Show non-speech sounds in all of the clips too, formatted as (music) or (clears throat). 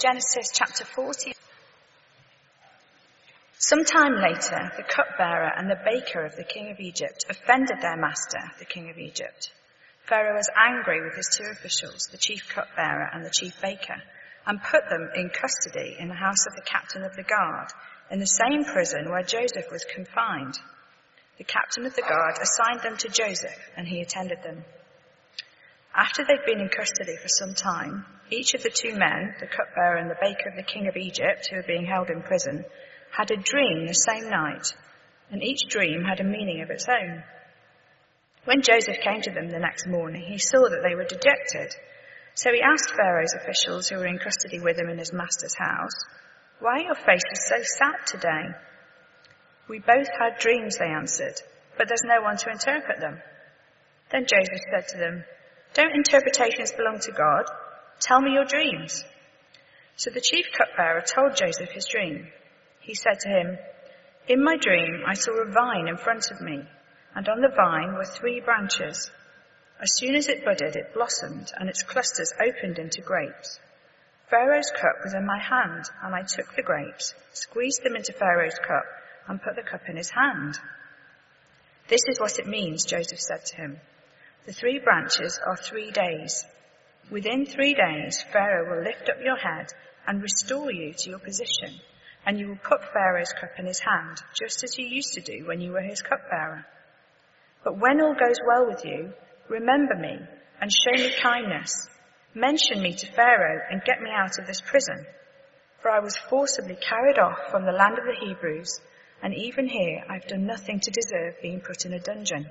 Genesis chapter 40. Some time later, the cupbearer and the baker of the king of Egypt offended their master, the king of Egypt. Pharaoh was angry with his two officials, the chief cupbearer and the chief baker, and put them in custody in the house of the captain of the guard, in the same prison where Joseph was confined. The captain of the guard assigned them to Joseph, and he attended them. After they'd been in custody for some time, each of the two men, the cupbearer and the baker of the king of Egypt, who were being held in prison, had a dream the same night, and each dream had a meaning of its own. When Joseph came to them the next morning, he saw that they were dejected. So he asked Pharaoh's officials who were in custody with him in his master's house, Why are your faces so sad today? We both had dreams, they answered, but there's no one to interpret them. Then Joseph said to them, Don't interpretations belong to God? Tell me your dreams. So the chief cupbearer told Joseph his dream. He said to him, In my dream I saw a vine in front of me, and on the vine were three branches. As soon as it budded, it blossomed, and its clusters opened into grapes. Pharaoh's cup was in my hand, and I took the grapes, squeezed them into Pharaoh's cup, and put the cup in his hand. This is what it means, Joseph said to him. The three branches are three days. Within three days, Pharaoh will lift up your head and restore you to your position and you will put Pharaoh's cup in his hand, just as you used to do when you were his cupbearer. But when all goes well with you, remember me and show me kindness. Mention me to Pharaoh and get me out of this prison. For I was forcibly carried off from the land of the Hebrews, and even here I've done nothing to deserve being put in a dungeon.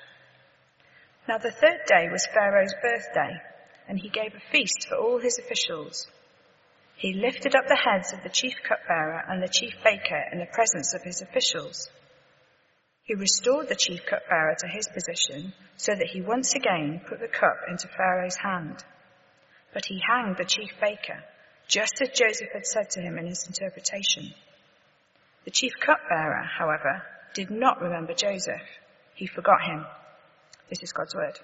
Now the third day was Pharaoh's birthday, and he gave a feast for all his officials. He lifted up the heads of the chief cupbearer and the chief baker in the presence of his officials. He restored the chief cupbearer to his position so that he once again put the cup into Pharaoh's hand. But he hanged the chief baker, just as Joseph had said to him in his interpretation. The chief cupbearer, however, did not remember Joseph. He forgot him. This is God's word.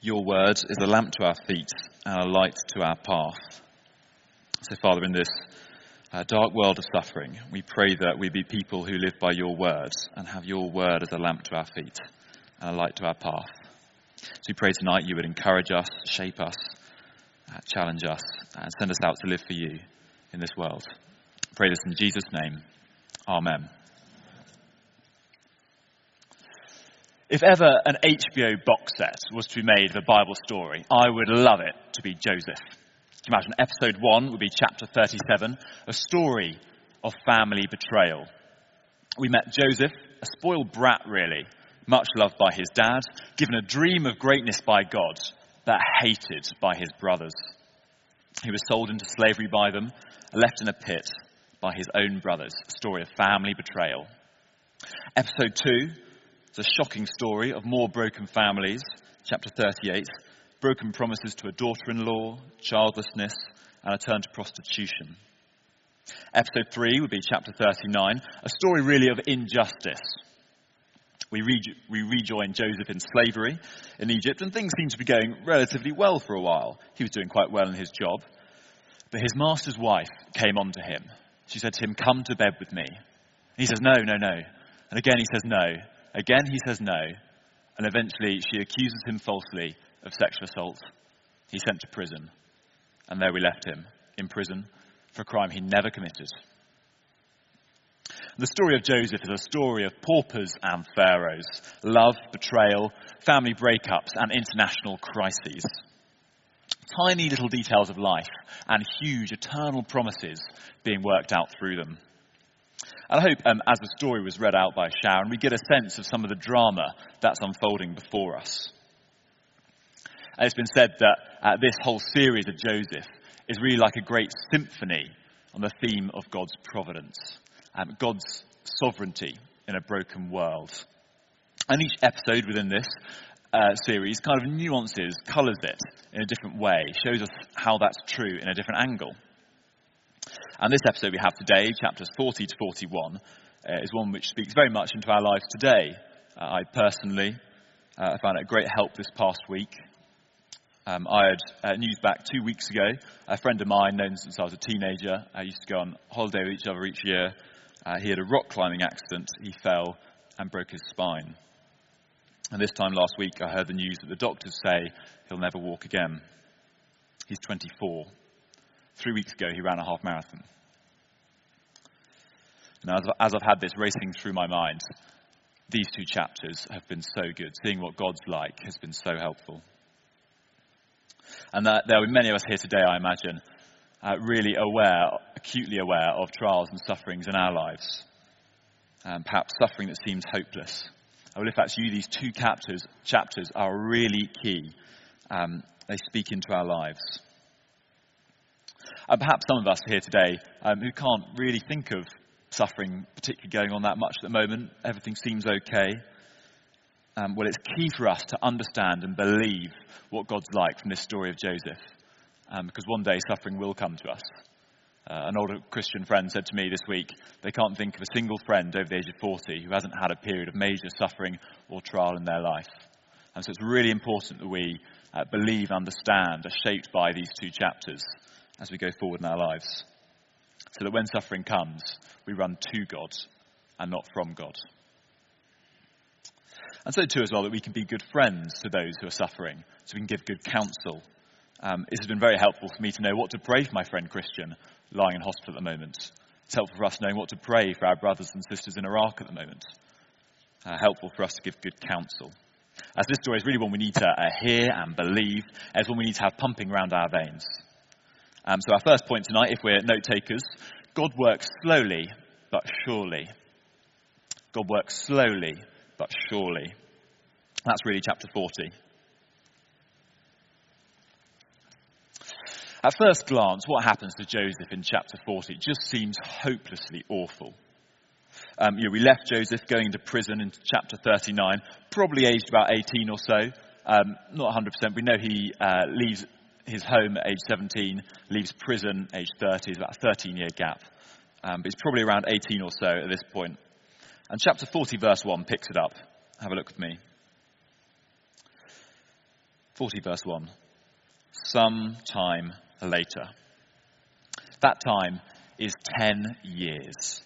Your word is a lamp to our feet and a light to our path. So, Father, in this uh, dark world of suffering, we pray that we be people who live by your word and have your word as a lamp to our feet and a light to our path. So, we pray tonight you would encourage us, shape us, uh, challenge us, and send us out to live for you in this world. Pray this in Jesus' name. Amen. If ever an HBO box set was to be made of a Bible story, I would love it to be Joseph. Imagine episode one would be chapter 37, a story of family betrayal. We met Joseph, a spoiled brat really, much loved by his dad, given a dream of greatness by God, but hated by his brothers. He was sold into slavery by them, left in a pit by his own brothers, a story of family betrayal. Episode two it's a shocking story of more broken families, chapter 38, broken promises to a daughter in law, childlessness, and a turn to prostitution. Episode 3 would be chapter 39, a story really of injustice. We, re- we rejoin Joseph in slavery in Egypt, and things seem to be going relatively well for a while. He was doing quite well in his job. But his master's wife came on to him. She said to him, Come to bed with me. And he says, No, no, no. And again he says, No. Again, he says no, and eventually she accuses him falsely of sexual assault. He's sent to prison, and there we left him, in prison, for a crime he never committed. The story of Joseph is a story of paupers and pharaohs, love, betrayal, family breakups, and international crises. Tiny little details of life and huge eternal promises being worked out through them. And I hope um, as the story was read out by Sharon, we get a sense of some of the drama that's unfolding before us. And it's been said that uh, this whole series of Joseph is really like a great symphony on the theme of God's providence, um, God's sovereignty in a broken world. And each episode within this uh, series kind of nuances, colours it in a different way, shows us how that's true in a different angle. And this episode we have today, chapters 40 to 41, uh, is one which speaks very much into our lives today. Uh, I personally uh, found it a great help this past week. Um, I had uh, news back two weeks ago. A friend of mine, known since I was a teenager, I used to go on holiday with each other each year. Uh, he had a rock climbing accident. He fell and broke his spine. And this time last week, I heard the news that the doctors say he'll never walk again. He's 24. Three weeks ago, he ran a half marathon. Now, as, as I've had this racing through my mind, these two chapters have been so good. Seeing what God's like has been so helpful. And that there are many of us here today, I imagine, uh, really aware, acutely aware of trials and sufferings in our lives. Um, perhaps suffering that seems hopeless. Well, if that's you, these two chapters, chapters are really key. Um, they speak into our lives. And perhaps some of us here today um, who can't really think of suffering particularly going on that much at the moment, everything seems okay. Um, well, it's key for us to understand and believe what God's like from this story of Joseph, um, because one day suffering will come to us. Uh, an older Christian friend said to me this week they can't think of a single friend over the age of 40 who hasn't had a period of major suffering or trial in their life. And so it's really important that we uh, believe, understand, are shaped by these two chapters as we go forward in our lives. So that when suffering comes, we run to God and not from God. And so, too, as well, that we can be good friends to those who are suffering, so we can give good counsel. Um, it has been very helpful for me to know what to pray for my friend Christian lying in hospital at the moment. It's helpful for us knowing what to pray for our brothers and sisters in Iraq at the moment. Uh, helpful for us to give good counsel. As this story is really one we need to uh, hear and believe, as one we need to have pumping around our veins. Um, so, our first point tonight, if we're note takers, God works slowly but surely. God works slowly but surely. That's really chapter 40. At first glance, what happens to Joseph in chapter 40 just seems hopelessly awful. Um, you know, we left Joseph going into prison in chapter 39, probably aged about 18 or so. Um, not 100%. We know he uh, leaves his home at age 17, leaves prison age 30. It's about a 13 year gap. Um, but he's probably around 18 or so at this point. And chapter 40, verse 1 picks it up. Have a look with me. 40, verse 1. Some time later. That time is 10 years.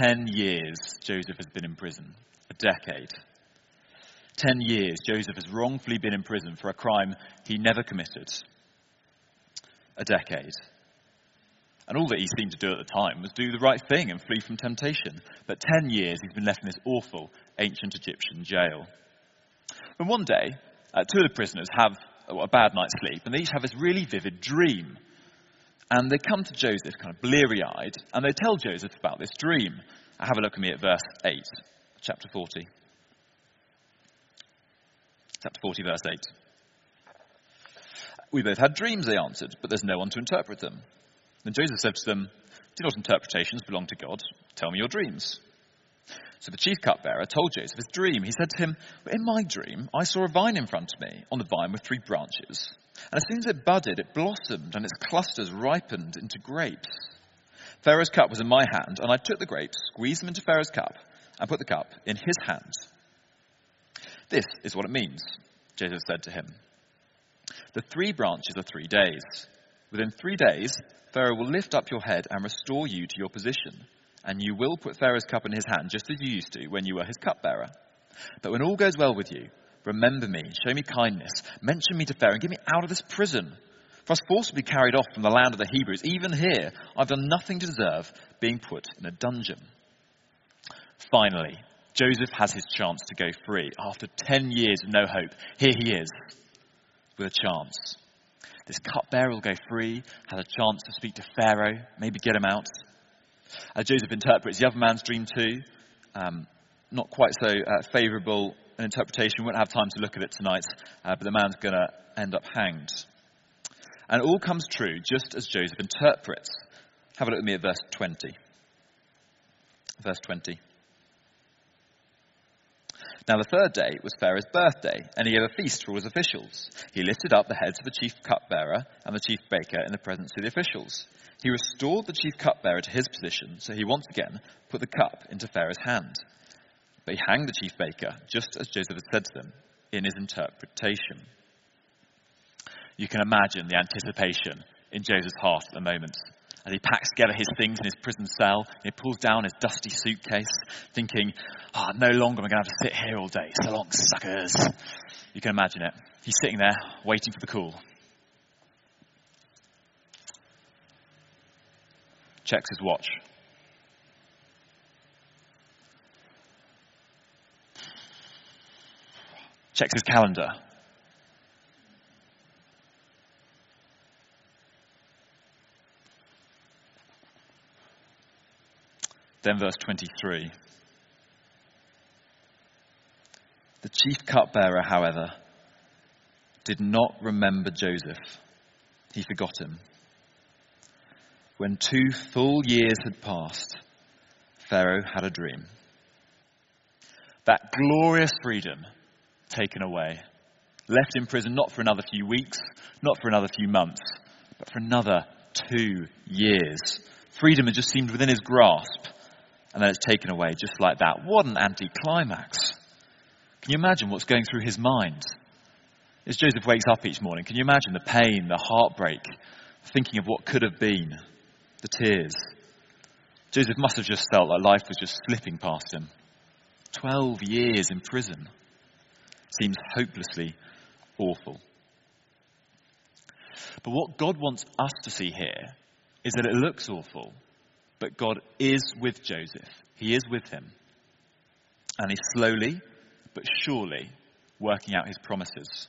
10 years Joseph has been in prison. A decade. 10 years Joseph has wrongfully been in prison for a crime he never committed. A decade. And all that he seemed to do at the time was do the right thing and flee from temptation. But 10 years he's been left in this awful ancient Egyptian jail. And one day, uh, two of the prisoners have a bad night's sleep, and they each have this really vivid dream. And they come to Joseph kind of bleary eyed, and they tell Joseph about this dream. Have a look at me at verse 8, chapter 40. Chapter 40, verse 8. We both had dreams, they answered, but there's no one to interpret them. Then Joseph said to them, Do not interpretations belong to God? Tell me your dreams. So the chief cupbearer told Joseph his dream. He said to him, In my dream, I saw a vine in front of me, on the vine with three branches. And as soon as it budded, it blossomed, and its clusters ripened into grapes. Pharaoh's cup was in my hand, and I took the grapes, squeezed them into Pharaoh's cup, and put the cup in his hand. This is what it means, Jesus said to him. The three branches are three days. Within three days, Pharaoh will lift up your head and restore you to your position, and you will put Pharaoh's cup in his hand just as you used to when you were his cupbearer. But when all goes well with you, remember me, show me kindness, mention me to Pharaoh, and get me out of this prison. For I was forcibly carried off from the land of the Hebrews. Even here, I've done nothing to deserve being put in a dungeon. Finally, Joseph has his chance to go free. After 10 years of no hope, here he is with a chance. This cupbearer will go free, has a chance to speak to Pharaoh, maybe get him out. Joseph interprets the other man's dream too, um, not quite so uh, favourable an interpretation. We won't have time to look at it tonight, uh, but the man's going to end up hanged. And it all comes true just as Joseph interprets. Have a look at me at verse 20. Verse 20. Now, the third day was Pharaoh's birthday, and he gave a feast for all his officials. He lifted up the heads of the chief cupbearer and the chief baker in the presence of the officials. He restored the chief cupbearer to his position, so he once again put the cup into Pharaoh's hand. But he hanged the chief baker, just as Joseph had said to them, in his interpretation. You can imagine the anticipation in Joseph's heart at the moment he packs together his things in his prison cell. He pulls down his dusty suitcase, thinking, oh, no longer am I going to have to sit here all day. So long, suckers. You can imagine it. He's sitting there, waiting for the call. Checks his watch. Checks his calendar. Then, verse 23. The chief cupbearer, however, did not remember Joseph. He forgot him. When two full years had passed, Pharaoh had a dream. That glorious freedom taken away, left in prison not for another few weeks, not for another few months, but for another two years. Freedom had just seemed within his grasp and then it's taken away just like that. What an anticlimax. Can you imagine what's going through his mind? As Joseph wakes up each morning, can you imagine the pain, the heartbreak, thinking of what could have been, the tears? Joseph must have just felt like life was just slipping past him. Twelve years in prison seems hopelessly awful. But what God wants us to see here is that it looks awful, but God is with Joseph. He is with him. And he's slowly, but surely, working out his promises.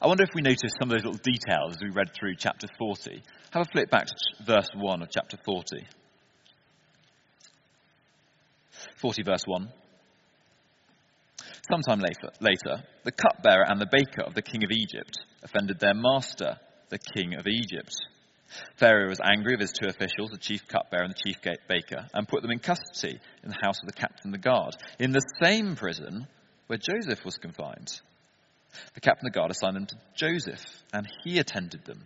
I wonder if we notice some of those little details as we read through chapter 40. Have a flip back to verse 1 of chapter 40. 40, verse 1. Sometime later, later, the cupbearer and the baker of the king of Egypt offended their master, the king of Egypt. Pharaoh was angry with his two officials, the chief cupbearer and the chief baker, and put them in custody in the house of the captain of the guard, in the same prison where Joseph was confined. The captain of the guard assigned them to Joseph, and he attended them.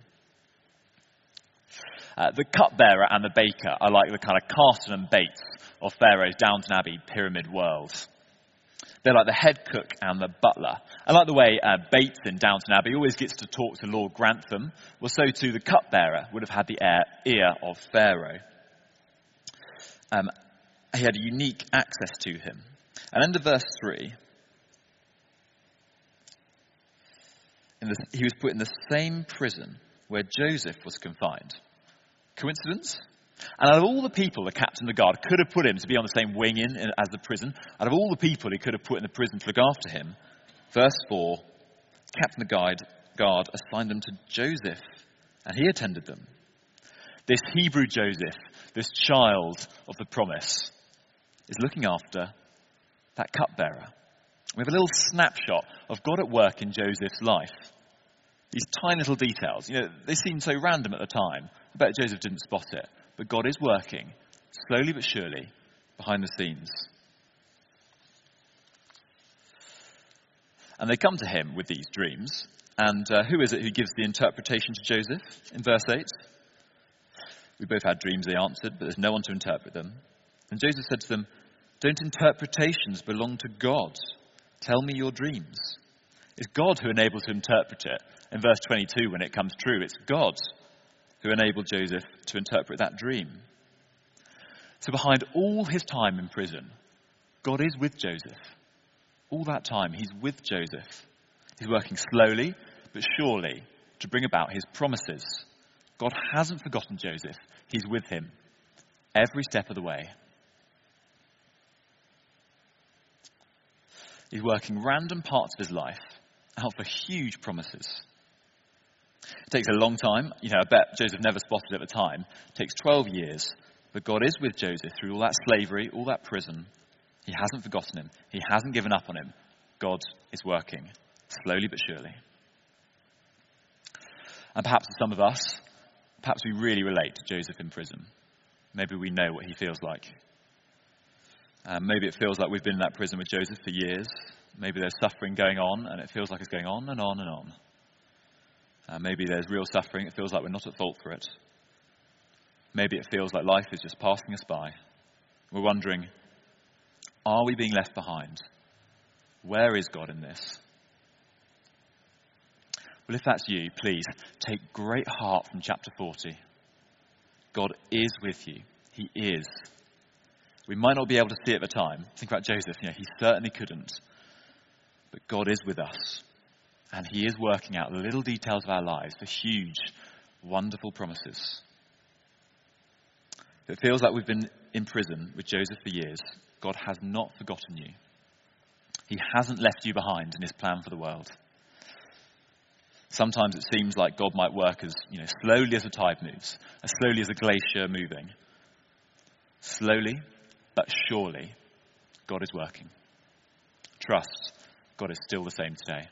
Uh, the cupbearer and the baker are like the kind of Carson and Bates of Pharaoh's Downton Abbey pyramid world. They're like the head cook and the butler. I like the way uh, Bates in Downton Abbey always gets to talk to Lord Grantham. Well, so too the cupbearer would have had the ear, ear of Pharaoh. Um, he had unique access to him. And under verse 3, the, he was put in the same prison where Joseph was confined. Coincidence? And out of all the people the captain of the guard could have put him to be on the same wing in, in as the prison, out of all the people he could have put in the prison to look after him, verse 4, captain of the guard, guard assigned them to Joseph, and he attended them. This Hebrew Joseph, this child of the promise, is looking after that cupbearer. We have a little snapshot of God at work in Joseph's life. These tiny little details, you know, they seem so random at the time. I bet Joseph didn't spot it. But God is working, slowly but surely, behind the scenes. And they come to him with these dreams. And uh, who is it who gives the interpretation to Joseph in verse 8? We both had dreams, they answered, but there's no one to interpret them. And Joseph said to them, Don't interpretations belong to God? Tell me your dreams. It's God who enables to interpret it. In verse 22, when it comes true, it's God who enabled Joseph to interpret that dream. So, behind all his time in prison, God is with Joseph. All that time, he's with Joseph. He's working slowly but surely to bring about his promises. God hasn't forgotten Joseph, he's with him every step of the way. He's working random parts of his life out for huge promises. It takes a long time. You know, I bet Joseph never spotted it at the time. It takes 12 years. But God is with Joseph through all that slavery, all that prison. He hasn't forgotten him. He hasn't given up on him. God is working, slowly but surely. And perhaps for some of us, perhaps we really relate to Joseph in prison. Maybe we know what he feels like. Um, maybe it feels like we've been in that prison with Joseph for years. Maybe there's suffering going on, and it feels like it's going on and on and on. Uh, maybe there's real suffering. It feels like we're not at fault for it. Maybe it feels like life is just passing us by. We're wondering, are we being left behind? Where is God in this? Well, if that's you, please take great heart from chapter 40. God is with you. He is. We might not be able to see at the time. Think about Joseph. You know, he certainly couldn't. But God is with us. And He is working out the little details of our lives, the huge, wonderful promises. If it feels like we've been in prison with Joseph for years, God has not forgotten you. He hasn't left you behind in His plan for the world. Sometimes it seems like God might work as you know, slowly as a tide moves, as slowly as a glacier moving. Slowly, but surely, God is working. Trust, God is still the same today.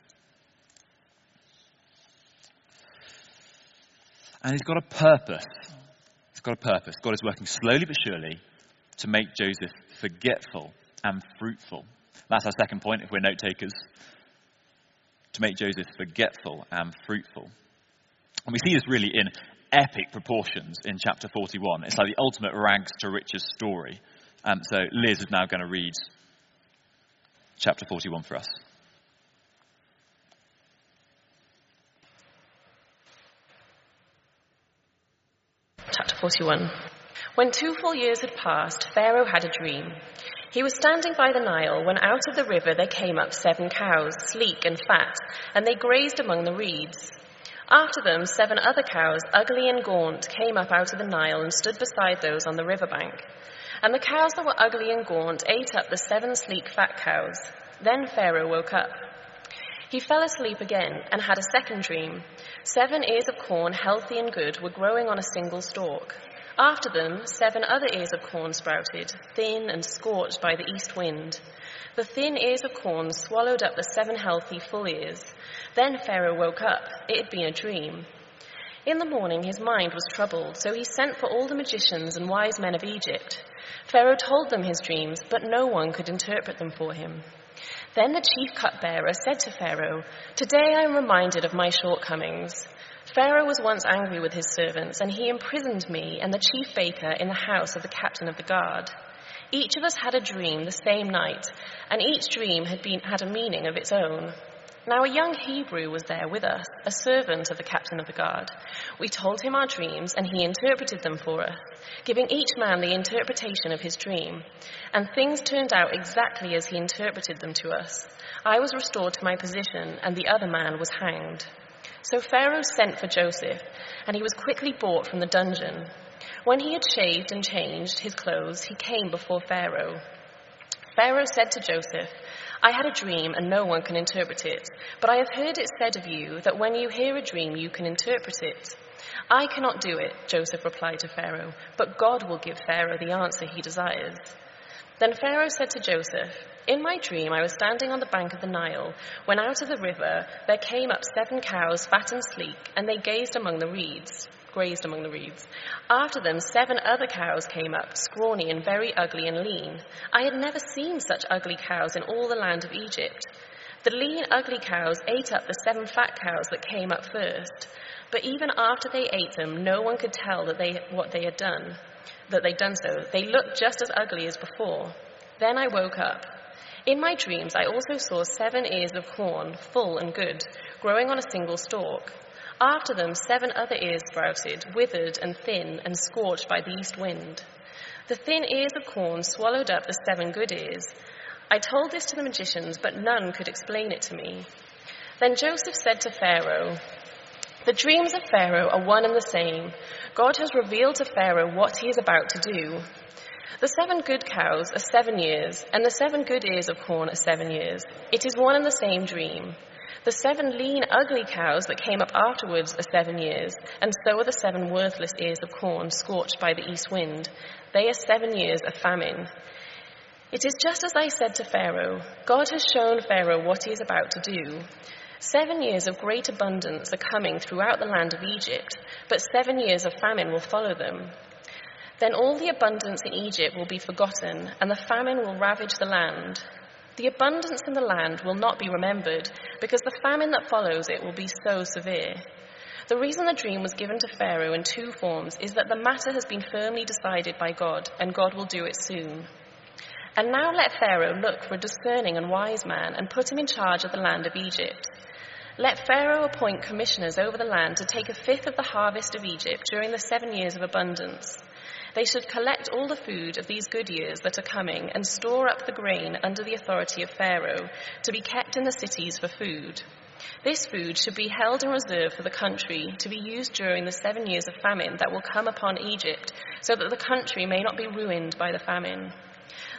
And He's got a purpose. He's got a purpose. God is working slowly but surely to make Joseph forgetful and fruitful. That's our second point if we're note takers. To make Joseph forgetful and fruitful. And we see this really in epic proportions in chapter 41. It's like the ultimate rags to riches story. Um, so Liz is now going to read chapter 41 for us. Chapter 41. When two full years had passed, Pharaoh had a dream. He was standing by the Nile when out of the river there came up seven cows, sleek and fat, and they grazed among the reeds. After them, seven other cows, ugly and gaunt, came up out of the Nile and stood beside those on the river bank. And the cows that were ugly and gaunt ate up the seven sleek fat cows. Then Pharaoh woke up. He fell asleep again and had a second dream. Seven ears of corn, healthy and good, were growing on a single stalk. After them, seven other ears of corn sprouted, thin and scorched by the east wind. The thin ears of corn swallowed up the seven healthy full ears. Then Pharaoh woke up. It had been a dream. In the morning, his mind was troubled, so he sent for all the magicians and wise men of Egypt. Pharaoh told them his dreams, but no one could interpret them for him. Then the chief cupbearer said to Pharaoh, Today I am reminded of my shortcomings. Pharaoh was once angry with his servants, and he imprisoned me and the chief baker in the house of the captain of the guard. Each of us had a dream the same night, and each dream had, been, had a meaning of its own. Now, a young Hebrew was there with us, a servant of the captain of the guard. We told him our dreams, and he interpreted them for us, giving each man the interpretation of his dream. And things turned out exactly as he interpreted them to us. I was restored to my position, and the other man was hanged. So Pharaoh sent for Joseph, and he was quickly brought from the dungeon. When he had shaved and changed his clothes, he came before Pharaoh. Pharaoh said to Joseph, I had a dream and no one can interpret it, but I have heard it said of you that when you hear a dream you can interpret it. I cannot do it, Joseph replied to Pharaoh, but God will give Pharaoh the answer he desires. Then Pharaoh said to Joseph, In my dream I was standing on the bank of the Nile, when out of the river there came up seven cows, fat and sleek, and they gazed among the reeds grazed among the reeds. After them, seven other cows came up, scrawny and very ugly and lean. I had never seen such ugly cows in all the land of Egypt. The lean, ugly cows ate up the seven fat cows that came up first. But even after they ate them, no one could tell that they, what they had done, that they'd done so. They looked just as ugly as before. Then I woke up. In my dreams, I also saw seven ears of corn, full and good, growing on a single stalk. After them, seven other ears sprouted, withered and thin and scorched by the east wind. The thin ears of corn swallowed up the seven good ears. I told this to the magicians, but none could explain it to me. Then Joseph said to Pharaoh, The dreams of Pharaoh are one and the same. God has revealed to Pharaoh what he is about to do. The seven good cows are seven years, and the seven good ears of corn are seven years. It is one and the same dream. The seven lean, ugly cows that came up afterwards are seven years, and so are the seven worthless ears of corn scorched by the east wind. They are seven years of famine. It is just as I said to Pharaoh God has shown Pharaoh what he is about to do. Seven years of great abundance are coming throughout the land of Egypt, but seven years of famine will follow them. Then all the abundance in Egypt will be forgotten, and the famine will ravage the land. The abundance in the land will not be remembered, because the famine that follows it will be so severe. The reason the dream was given to Pharaoh in two forms is that the matter has been firmly decided by God, and God will do it soon. And now let Pharaoh look for a discerning and wise man and put him in charge of the land of Egypt. Let Pharaoh appoint commissioners over the land to take a fifth of the harvest of Egypt during the seven years of abundance. They should collect all the food of these good years that are coming and store up the grain under the authority of Pharaoh to be kept in the cities for food. This food should be held in reserve for the country to be used during the seven years of famine that will come upon Egypt, so that the country may not be ruined by the famine.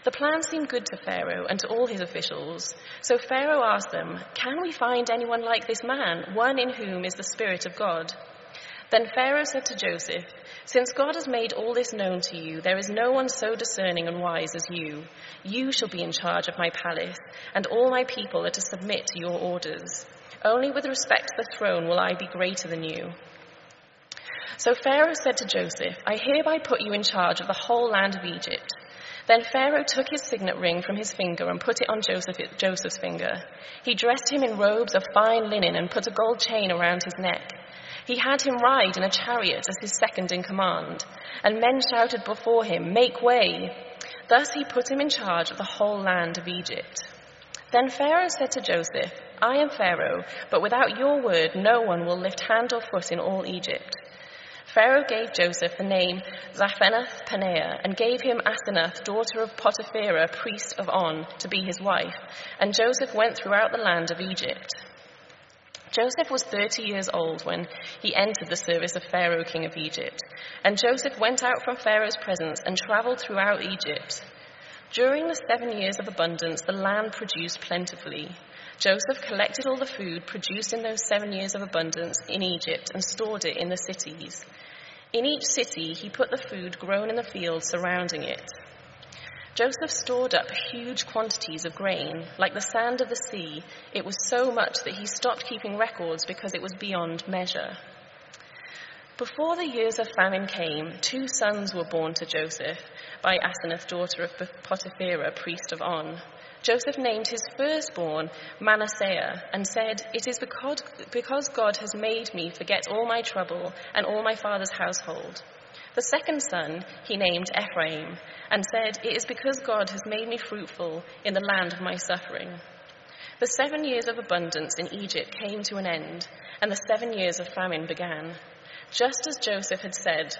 The plan seemed good to Pharaoh and to all his officials. So Pharaoh asked them, Can we find anyone like this man, one in whom is the Spirit of God? Then Pharaoh said to Joseph, Since God has made all this known to you, there is no one so discerning and wise as you. You shall be in charge of my palace, and all my people are to submit to your orders. Only with respect to the throne will I be greater than you. So Pharaoh said to Joseph, I hereby put you in charge of the whole land of Egypt. Then Pharaoh took his signet ring from his finger and put it on Joseph, Joseph's finger. He dressed him in robes of fine linen and put a gold chain around his neck. He had him ride in a chariot as his second in command, and men shouted before him, Make way! Thus he put him in charge of the whole land of Egypt. Then Pharaoh said to Joseph, I am Pharaoh, but without your word no one will lift hand or foot in all Egypt. Pharaoh gave Joseph the name Zaphenath Paneah and gave him Asenath, daughter of Potiphera, priest of On, to be his wife. And Joseph went throughout the land of Egypt. Joseph was 30 years old when he entered the service of Pharaoh, king of Egypt. And Joseph went out from Pharaoh's presence and traveled throughout Egypt. During the seven years of abundance, the land produced plentifully. Joseph collected all the food produced in those seven years of abundance in Egypt and stored it in the cities. In each city, he put the food grown in the fields surrounding it. Joseph stored up huge quantities of grain, like the sand of the sea. It was so much that he stopped keeping records because it was beyond measure. Before the years of famine came, two sons were born to Joseph by Asenath, daughter of Potiphera, priest of On. Joseph named his firstborn Manasseh and said, It is because, because God has made me forget all my trouble and all my father's household. The second son he named Ephraim and said, It is because God has made me fruitful in the land of my suffering. The seven years of abundance in Egypt came to an end, and the seven years of famine began. Just as Joseph had said,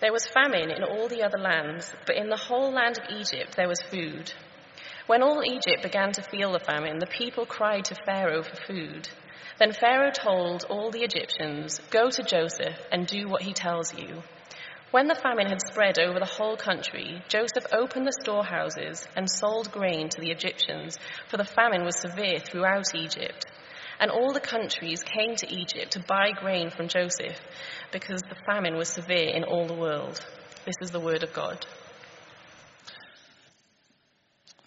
there was famine in all the other lands, but in the whole land of Egypt there was food. When all Egypt began to feel the famine, the people cried to Pharaoh for food. Then Pharaoh told all the Egyptians, Go to Joseph and do what he tells you. When the famine had spread over the whole country, Joseph opened the storehouses and sold grain to the Egyptians, for the famine was severe throughout Egypt. And all the countries came to Egypt to buy grain from Joseph, because the famine was severe in all the world. This is the word of God.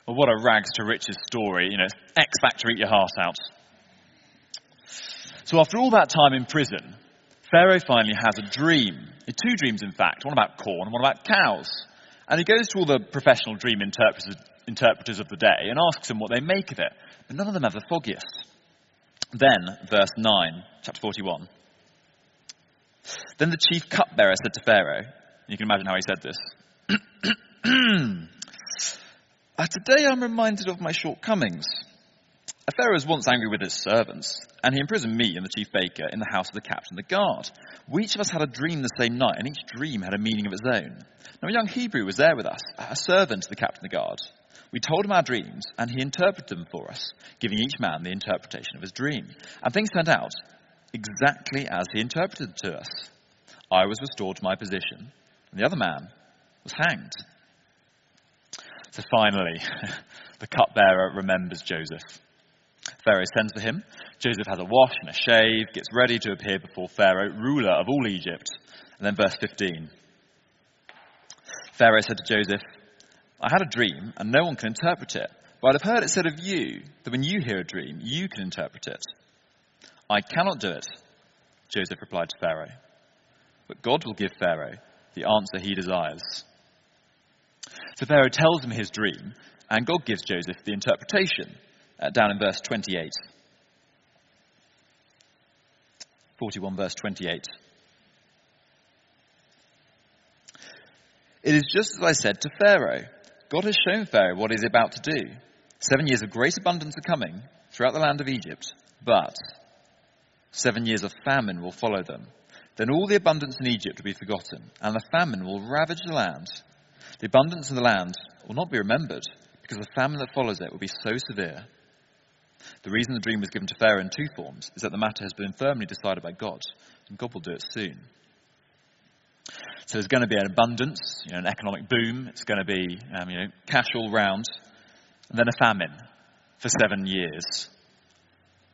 Well, what a rags to riches story. You know, X Factor, eat your heart out. So after all that time in prison, Pharaoh finally has a dream. Two dreams, in fact. One about corn and one about cows. And he goes to all the professional dream interpreters, interpreters of the day and asks them what they make of it. But none of them have the foggiest. Then, verse 9, chapter 41. Then the chief cupbearer said to Pharaoh, you can imagine how he said this. (clears throat) Uh, today I'm reminded of my shortcomings. A pharaoh was once angry with his servants, and he imprisoned me and the chief baker in the house of the captain of the guard. We each of us had a dream the same night, and each dream had a meaning of its own. Now a young Hebrew was there with us, a servant to the captain of the guard. We told him our dreams, and he interpreted them for us, giving each man the interpretation of his dream. And things turned out exactly as he interpreted to us. I was restored to my position, and the other man was hanged. So finally, (laughs) the cupbearer remembers Joseph. Pharaoh sends for him. Joseph has a wash and a shave, gets ready to appear before Pharaoh, ruler of all Egypt. And then verse 15. Pharaoh said to Joseph, I had a dream, and no one can interpret it. But I've heard it said of you that when you hear a dream, you can interpret it. I cannot do it, Joseph replied to Pharaoh. But God will give Pharaoh the answer he desires. So Pharaoh tells him his dream, and God gives Joseph the interpretation, uh, down in verse 28. 41, verse 28. It is just as I said to Pharaoh. God has shown Pharaoh what he is about to do. Seven years of great abundance are coming throughout the land of Egypt, but seven years of famine will follow them. Then all the abundance in Egypt will be forgotten, and the famine will ravage the land. The abundance of the land will not be remembered, because the famine that follows it will be so severe. The reason the dream was given to Pharaoh in two forms is that the matter has been firmly decided by God, and God will do it soon. So there's going to be an abundance, you know, an economic boom. It's going to be, um, you know, cash all round, and then a famine for seven years.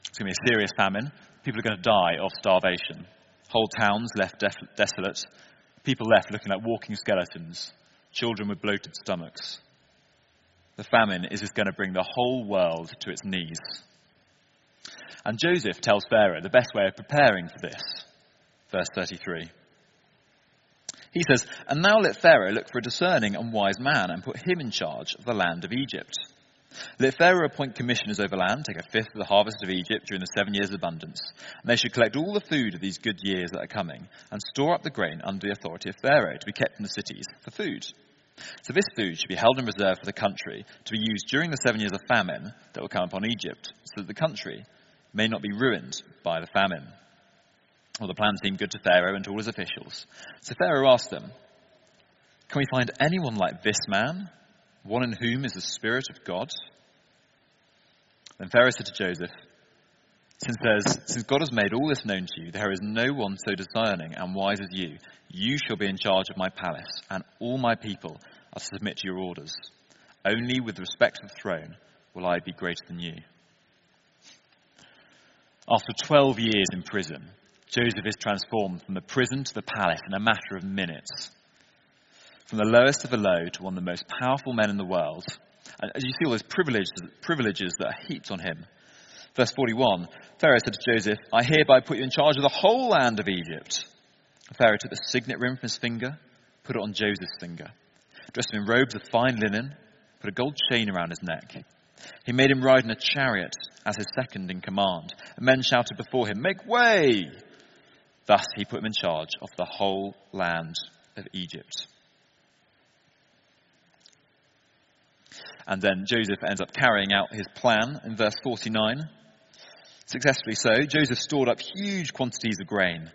It's going to be a serious famine. People are going to die of starvation. Whole towns left def- desolate. People left looking like walking skeletons. Children with bloated stomachs. The famine is going to bring the whole world to its knees. And Joseph tells Pharaoh the best way of preparing for this. Verse 33. He says, And now let Pharaoh look for a discerning and wise man and put him in charge of the land of Egypt. Let Pharaoh appoint commissioners over land, take a fifth of the harvest of Egypt during the seven years of abundance. And they should collect all the food of these good years that are coming, and store up the grain under the authority of Pharaoh to be kept in the cities for food. So this food should be held in reserve for the country to be used during the seven years of famine that will come upon Egypt, so that the country may not be ruined by the famine. Well, the plan seemed good to Pharaoh and to all his officials. So Pharaoh asked them, Can we find anyone like this man, one in whom is the Spirit of God? Then Pharaoh said to Joseph, since, since God has made all this known to you, there is no one so discerning and wise as you. You shall be in charge of my palace, and all my people to submit to your orders. Only with respect to the throne will I be greater than you. After 12 years in prison, Joseph is transformed from the prison to the palace in a matter of minutes. From the lowest of the low to one of the most powerful men in the world. And as you see all those privileges, privileges that are heaped on him. Verse 41 Pharaoh said to Joseph, I hereby put you in charge of the whole land of Egypt. Pharaoh took the signet ring from his finger, put it on Joseph's finger, dressed him in robes of fine linen, put a gold chain around his neck. He made him ride in a chariot as his second in command, and men shouted before him, Make way! Thus he put him in charge of the whole land of Egypt. And then Joseph ends up carrying out his plan in verse 49. Successfully so, Joseph stored up huge quantities of grain,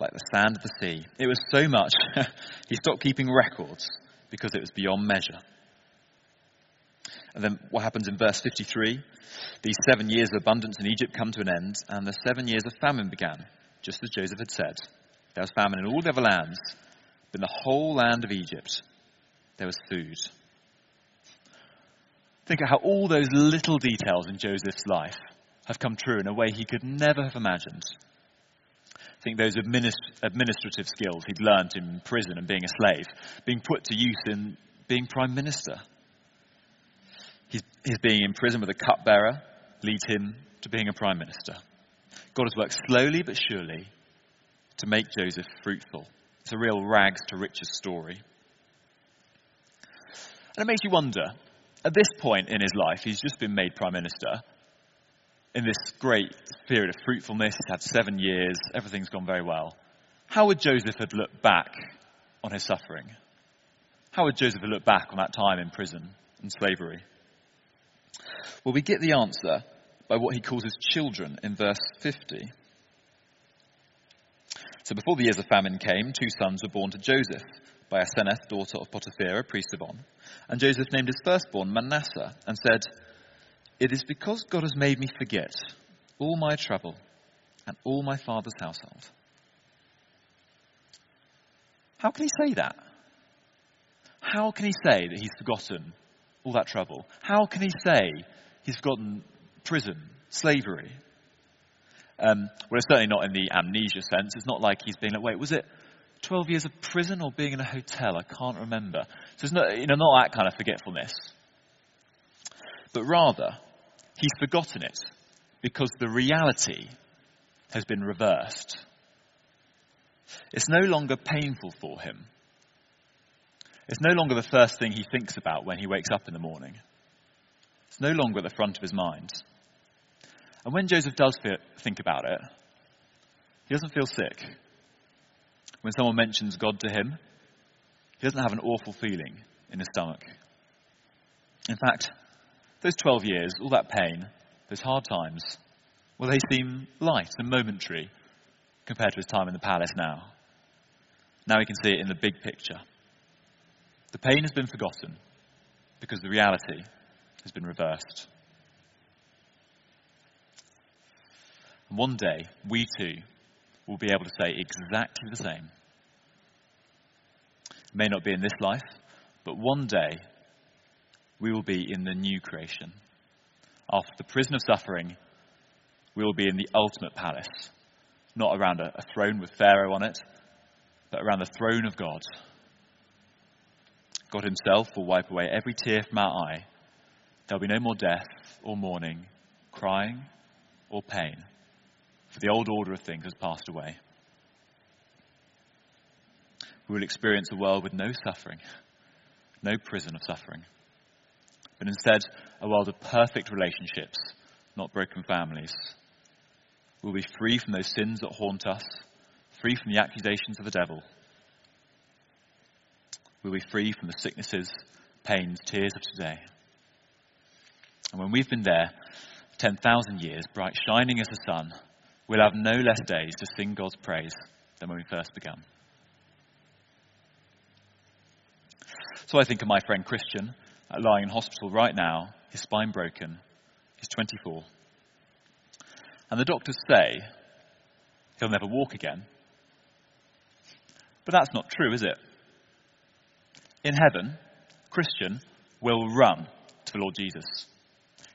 like the sand of the sea. It was so much, (laughs) he stopped keeping records because it was beyond measure. And then what happens in verse 53? These seven years of abundance in Egypt come to an end, and the seven years of famine began just as Joseph had said. There was famine in all the other lands, but in the whole land of Egypt, there was food. Think of how all those little details in Joseph's life have come true in a way he could never have imagined. Think those administ- administrative skills he'd learned in prison and being a slave, being put to use in being prime minister. His, his being in prison with a cupbearer leads him to being a prime minister. God has worked slowly but surely to make Joseph fruitful. It's a real rags to riches story. And it makes you wonder at this point in his life, he's just been made prime minister. In this great period of fruitfulness, he's had seven years, everything's gone very well. How would Joseph have looked back on his suffering? How would Joseph have looked back on that time in prison and slavery? Well, we get the answer by what he calls his children in verse 50. So before the years of famine came, two sons were born to Joseph by Asenath, daughter of Potiphera, priest of On. And Joseph named his firstborn Manasseh and said, It is because God has made me forget all my trouble and all my father's household. How can he say that? How can he say that he's forgotten all that trouble? How can he say he's forgotten prison, slavery. Um, well, it's certainly not in the amnesia sense. It's not like he's being like, wait, was it 12 years of prison or being in a hotel? I can't remember. So it's not, you know, not that kind of forgetfulness. But rather, he's forgotten it because the reality has been reversed. It's no longer painful for him. It's no longer the first thing he thinks about when he wakes up in the morning. It's no longer at the front of his mind. And when Joseph does think about it, he doesn't feel sick. When someone mentions God to him, he doesn't have an awful feeling in his stomach. In fact, those 12 years, all that pain, those hard times, well, they seem light and momentary compared to his time in the palace now. Now he can see it in the big picture. The pain has been forgotten because the reality has been reversed. And one day, we too will be able to say exactly the same. It may not be in this life, but one day we will be in the new creation. After the prison of suffering, we will be in the ultimate palace, not around a, a throne with Pharaoh on it, but around the throne of God. God Himself will wipe away every tear from our eye. There'll be no more death or mourning, crying or pain, for the old order of things has passed away. We will experience a world with no suffering, no prison of suffering, but instead a world of perfect relationships, not broken families. We'll be free from those sins that haunt us, free from the accusations of the devil We'll be free from the sicknesses, pains, tears of today. And when we've been there 10,000 years, bright shining as the sun, we'll have no less days to sing God's praise than when we first began. So I think of my friend Christian lying in hospital right now, his spine broken. He's 24. And the doctors say he'll never walk again. But that's not true, is it? in heaven, Christian will run to the Lord Jesus.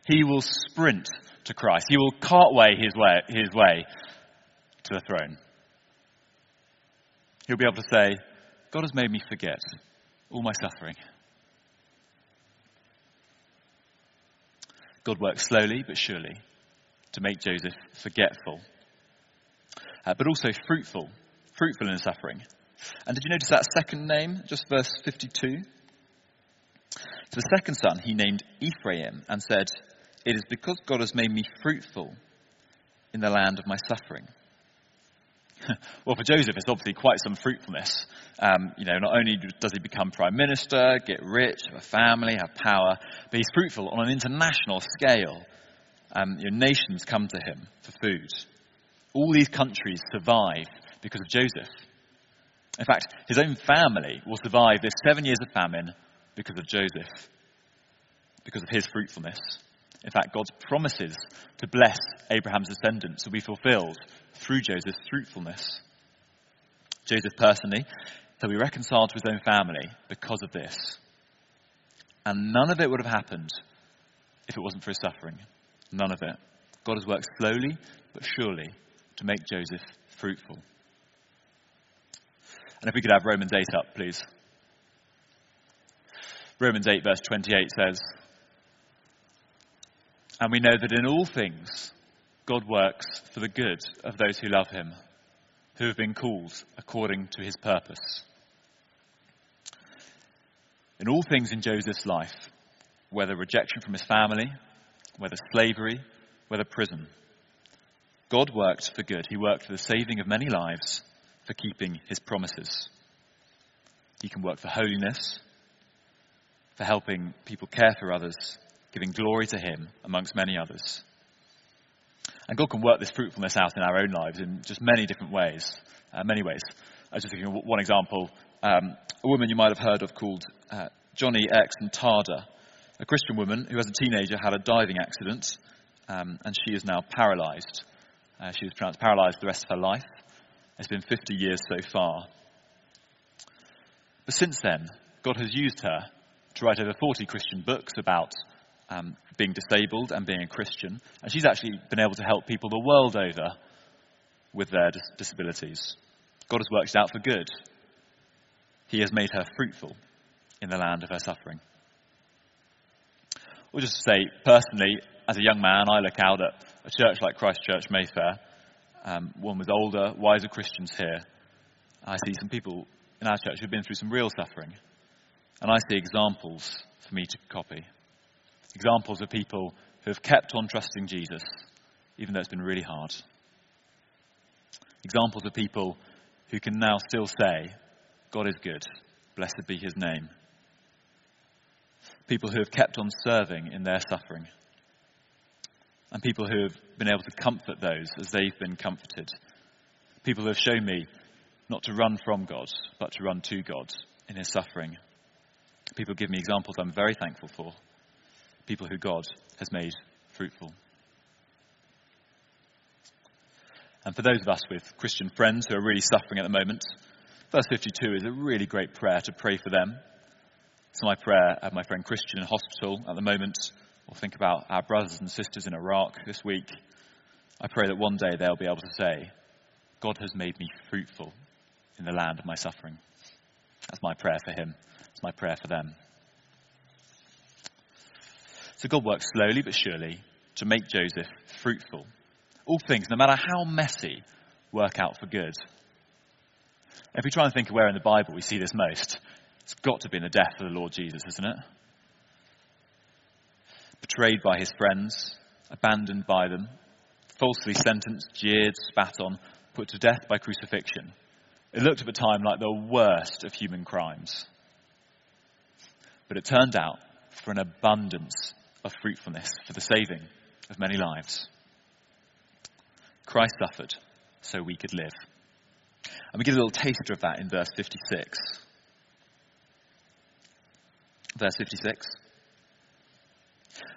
He will sprint to Christ. He will cartway his way, his way to the throne. He'll be able to say, God has made me forget all my suffering. God works slowly but surely to make Joseph forgetful, uh, but also fruitful, fruitful in suffering. And did you notice that second name, just verse 52? To the second son he named Ephraim and said, It is because God has made me fruitful in the land of my suffering. (laughs) well, for Joseph, it's obviously quite some fruitfulness. Um, you know, not only does he become prime minister, get rich, have a family, have power, but he's fruitful on an international scale. Um, you know, nations come to him for food. All these countries survive because of Joseph. In fact, his own family will survive this seven years of famine because of Joseph, because of his fruitfulness. In fact, God's promises to bless Abraham's descendants will be fulfilled through Joseph's fruitfulness. Joseph personally, he'll be reconciled to his own family because of this. And none of it would have happened if it wasn't for his suffering. None of it. God has worked slowly but surely to make Joseph fruitful. And if we could have Romans 8 up, please. Romans 8, verse 28 says, And we know that in all things God works for the good of those who love him, who have been called according to his purpose. In all things in Joseph's life, whether rejection from his family, whether slavery, whether prison, God worked for good. He worked for the saving of many lives for keeping his promises. He can work for holiness, for helping people care for others, giving glory to him amongst many others. And God can work this fruitfulness out in our own lives in just many different ways. Uh, many ways. I was just thinking of one example. Um, a woman you might have heard of called uh, Joni Eareckson Tada, a Christian woman who, as a teenager, had a diving accident, um, and she is now paralyzed. Uh, she was paralyzed the rest of her life. It's been 50 years so far. But since then, God has used her to write over 40 Christian books about um, being disabled and being a Christian. And she's actually been able to help people the world over with their dis- disabilities. God has worked it out for good He has made her fruitful in the land of her suffering. Or just to say, personally, as a young man, I look out at a church like Christ Church Mayfair, um, one with older, wiser Christians here. I see some people in our church who've been through some real suffering. And I see examples for me to copy. Examples of people who have kept on trusting Jesus, even though it's been really hard. Examples of people who can now still say, God is good, blessed be his name. People who have kept on serving in their suffering. And people who have been able to comfort those as they've been comforted. People who have shown me not to run from God, but to run to God in his suffering. People give me examples I'm very thankful for. People who God has made fruitful. And for those of us with Christian friends who are really suffering at the moment, verse 52 is a really great prayer to pray for them. It's my prayer of my friend Christian in hospital at the moment, We'll think about our brothers and sisters in Iraq this week. I pray that one day they'll be able to say, God has made me fruitful in the land of my suffering. That's my prayer for him. It's my prayer for them. So God works slowly but surely to make Joseph fruitful all things, no matter how messy, work out for good. If we try and think of where in the Bible we see this most, it's got to be in the death of the Lord Jesus, isn't it? Betrayed by his friends, abandoned by them, falsely sentenced, jeered, spat on, put to death by crucifixion. It looked at the time like the worst of human crimes. But it turned out for an abundance of fruitfulness, for the saving of many lives. Christ suffered so we could live. And we get a little taster of that in verse 56. Verse 56.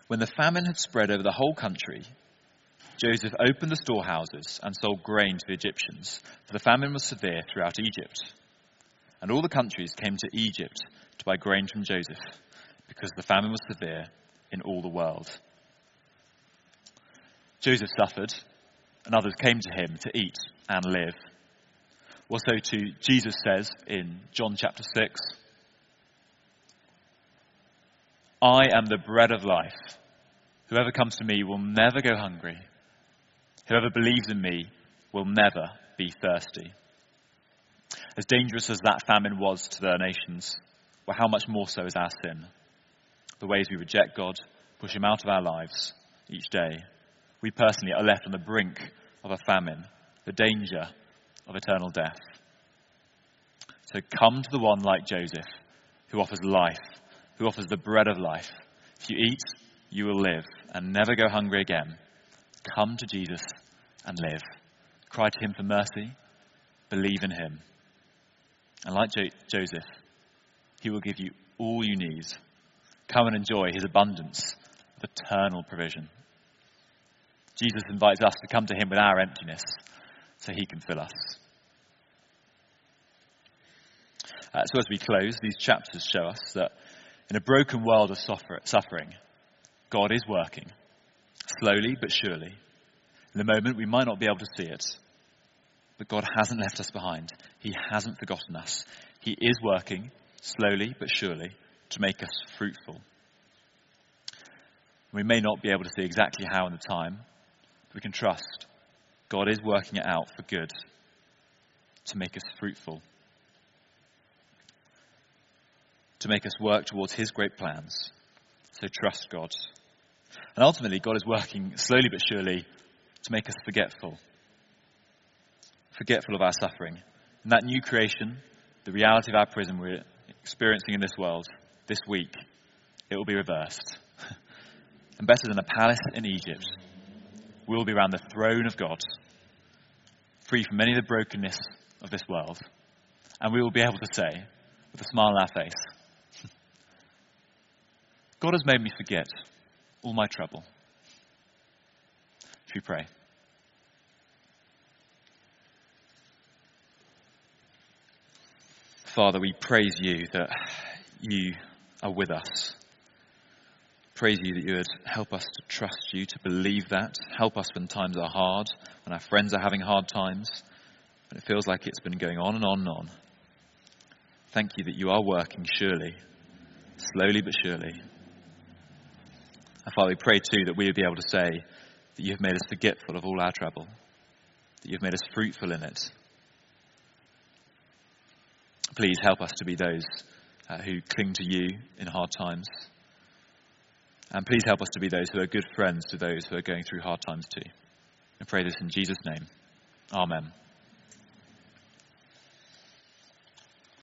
When the famine had spread over the whole country, Joseph opened the storehouses and sold grain to the Egyptians, for the famine was severe throughout Egypt. And all the countries came to Egypt to buy grain from Joseph, because the famine was severe in all the world. Joseph suffered and others came to him to eat and live. Also, to Jesus says in John chapter 6, I am the bread of life. Whoever comes to me will never go hungry. Whoever believes in me will never be thirsty. As dangerous as that famine was to their nations, well, how much more so is our sin? The ways we reject God, push Him out of our lives each day we personally are left on the brink of a famine, the danger of eternal death. So come to the one like Joseph, who offers life, who offers the bread of life. If you eat, you will live and never go hungry again. Come to Jesus and live. Cry to him for mercy. Believe in him. And like jo- Joseph, he will give you all you need. Come and enjoy his abundance of eternal provision. Jesus invites us to come to him with our emptiness so he can fill us. Uh, so, as we close, these chapters show us that in a broken world of suffering, God is working, slowly but surely. In the moment, we might not be able to see it, but God hasn't left us behind. He hasn't forgotten us. He is working, slowly but surely, to make us fruitful. We may not be able to see exactly how in the time, but we can trust God is working it out for good to make us fruitful, to make us work towards His great plans. So trust God. And ultimately, God is working slowly but surely to make us forgetful, forgetful of our suffering. And that new creation, the reality of our prison we're experiencing in this world this week, it will be reversed. (laughs) and better than a palace in Egypt, we will be around the throne of God, free from any of the brokenness of this world. And we will be able to say, with a smile on our face, (laughs) God has made me forget all my trouble. Should we pray? Father, we praise you that you are with us praise you that you would help us to trust you, to believe that. Help us when times are hard, when our friends are having hard times, when it feels like it's been going on and on and on. Thank you that you are working surely, slowly but surely. And Father, we pray too that we would be able to say that you have made us forgetful of all our trouble, that you have made us fruitful in it. Please help us to be those uh, who cling to you in hard times. And please help us to be those who are good friends to those who are going through hard times too. I pray this in Jesus' name. Amen.